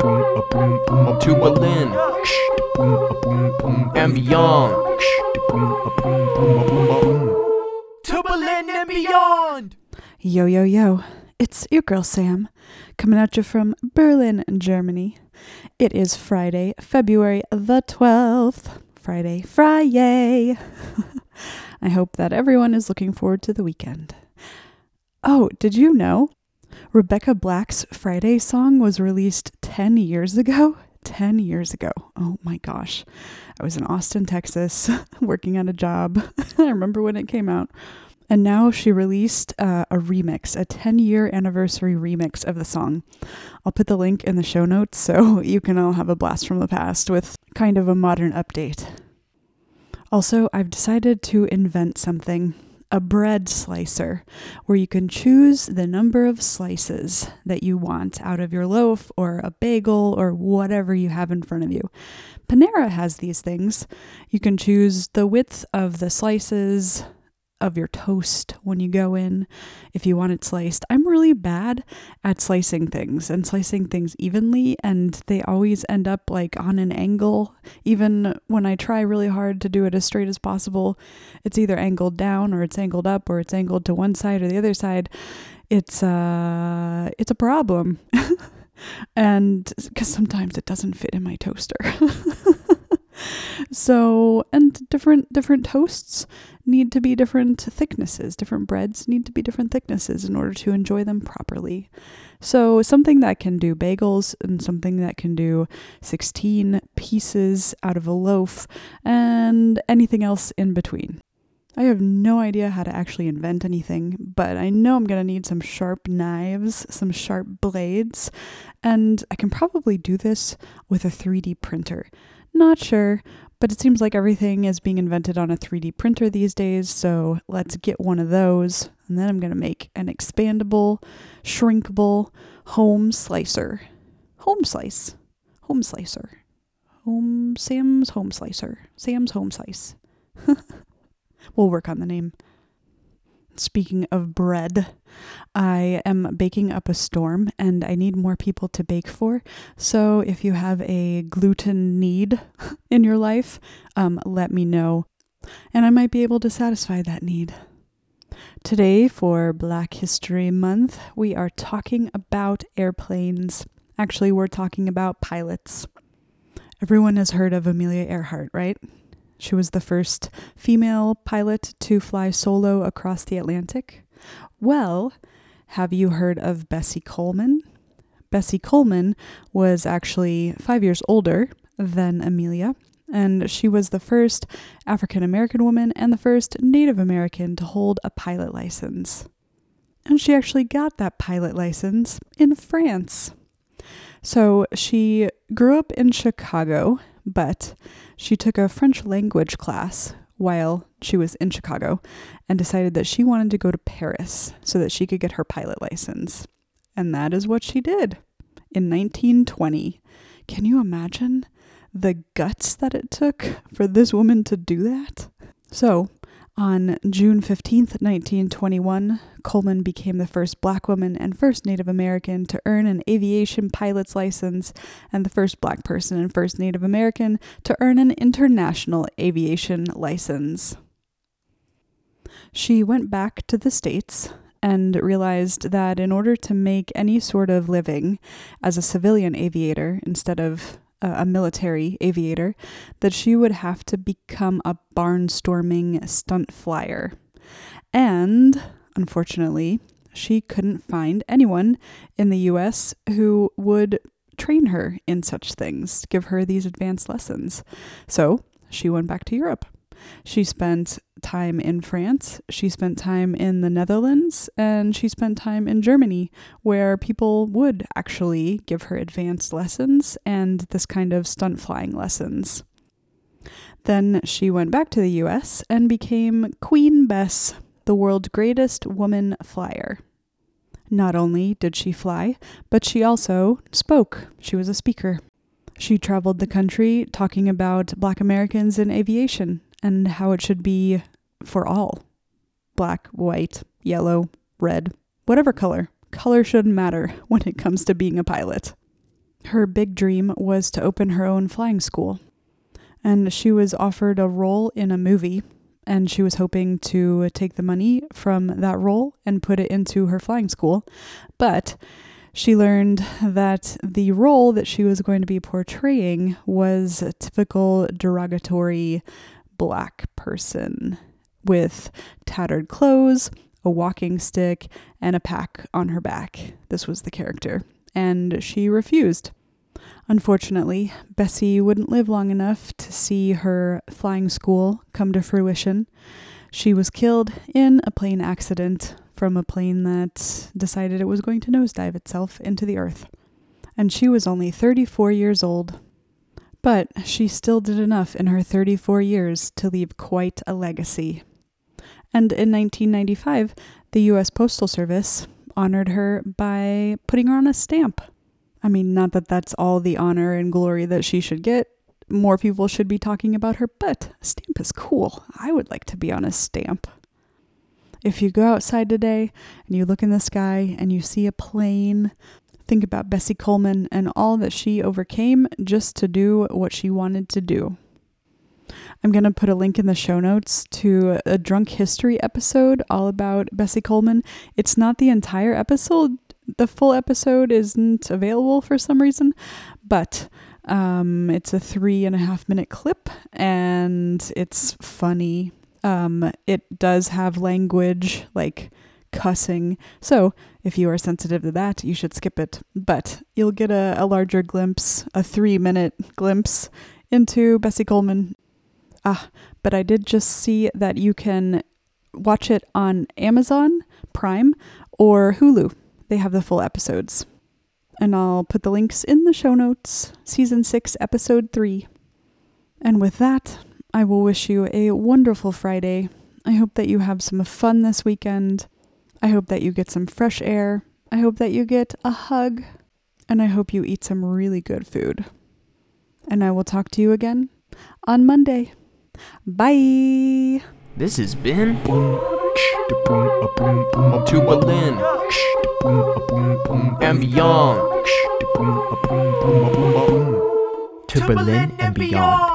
to Berlin and beyond. To Berlin and beyond. Yo, yo, yo. It's your girl Sam, coming at you from Berlin, Germany. It is Friday, February the 12th. Friday, Friday. I hope that everyone is looking forward to the weekend. Oh, did you know? Rebecca Black's Friday song was released 10 years ago. 10 years ago. Oh my gosh. I was in Austin, Texas, working on a job. I remember when it came out. And now she released uh, a remix, a 10 year anniversary remix of the song. I'll put the link in the show notes so you can all have a blast from the past with kind of a modern update. Also, I've decided to invent something a bread slicer, where you can choose the number of slices that you want out of your loaf or a bagel or whatever you have in front of you. Panera has these things. You can choose the width of the slices, of your toast when you go in if you want it sliced. I'm really bad at slicing things and slicing things evenly, and they always end up like on an angle. Even when I try really hard to do it as straight as possible, it's either angled down or it's angled up or it's angled to one side or the other side. It's uh it's a problem. and cuz sometimes it doesn't fit in my toaster. so and different different toasts need to be different thicknesses. Different breads need to be different thicknesses in order to enjoy them properly. So something that can do bagels and something that can do 16 pieces out of a loaf and anything else in between. I have no idea how to actually invent anything, but I know I'm going to need some sharp knives, some sharp blades, and I can probably do this with a 3D printer. Not sure, but it seems like everything is being invented on a 3D printer these days, so let's get one of those. And then I'm going to make an expandable, shrinkable home slicer. Home slice. Home slicer. Home Sam's home slicer. Sam's home slice. we'll work on the name. Speaking of bread, I am baking up a storm and I need more people to bake for. So if you have a gluten need in your life, um, let me know and I might be able to satisfy that need. Today, for Black History Month, we are talking about airplanes. Actually, we're talking about pilots. Everyone has heard of Amelia Earhart, right? She was the first female pilot to fly solo across the Atlantic. Well, have you heard of Bessie Coleman? Bessie Coleman was actually five years older than Amelia, and she was the first African American woman and the first Native American to hold a pilot license. And she actually got that pilot license in France. So she grew up in Chicago but she took a French language class while she was in Chicago and decided that she wanted to go to Paris so that she could get her pilot license. And that is what she did in 1920. Can you imagine the guts that it took for this woman to do that? So, on June 15, 1921, Coleman became the first black woman and first Native American to earn an aviation pilot's license, and the first black person and first Native American to earn an international aviation license. She went back to the States and realized that in order to make any sort of living as a civilian aviator instead of a military aviator, that she would have to become a barnstorming stunt flyer. And unfortunately, she couldn't find anyone in the US who would train her in such things, give her these advanced lessons. So she went back to Europe. She spent time in France, she spent time in the Netherlands, and she spent time in Germany, where people would actually give her advanced lessons and this kind of stunt flying lessons. Then she went back to the US and became Queen Bess, the world's greatest woman flyer. Not only did she fly, but she also spoke. She was a speaker. She traveled the country talking about Black Americans in aviation and how it should be for all black, white, yellow, red, whatever color. Color shouldn't matter when it comes to being a pilot. Her big dream was to open her own flying school. And she was offered a role in a movie, and she was hoping to take the money from that role and put it into her flying school. But she learned that the role that she was going to be portraying was typical derogatory black person with tattered clothes, a walking stick, and a pack on her back. This was the character. And she refused. Unfortunately, Bessie wouldn't live long enough to see her flying school come to fruition. She was killed in a plane accident from a plane that decided it was going to nosedive itself into the earth. And she was only 34 years old. But she still did enough in her 34 years to leave quite a legacy. And in 1995, the U.S. Postal Service honored her by putting her on a stamp. I mean, not that that's all the honor and glory that she should get. More people should be talking about her, but a stamp is cool. I would like to be on a stamp. If you go outside today and you look in the sky and you see a plane, think about Bessie Coleman and all that she overcame just to do what she wanted to do. I'm going to put a link in the show notes to a drunk history episode all about Bessie Coleman. It's not the entire episode, the full episode isn't available for some reason, but um, it's a three and a half minute clip and it's funny. Um, it does have language like cussing. So if you are sensitive to that, you should skip it. But you'll get a, a larger glimpse, a three minute glimpse into Bessie Coleman Ah, but I did just see that you can watch it on Amazon Prime or Hulu. They have the full episodes. And I'll put the links in the show notes. Season 6, Episode 3. And with that, I will wish you a wonderful Friday. I hope that you have some fun this weekend. I hope that you get some fresh air. I hope that you get a hug. And I hope you eat some really good food. And I will talk to you again on Monday. Bye. This has been to Berlin and beyond. To Berlin and beyond.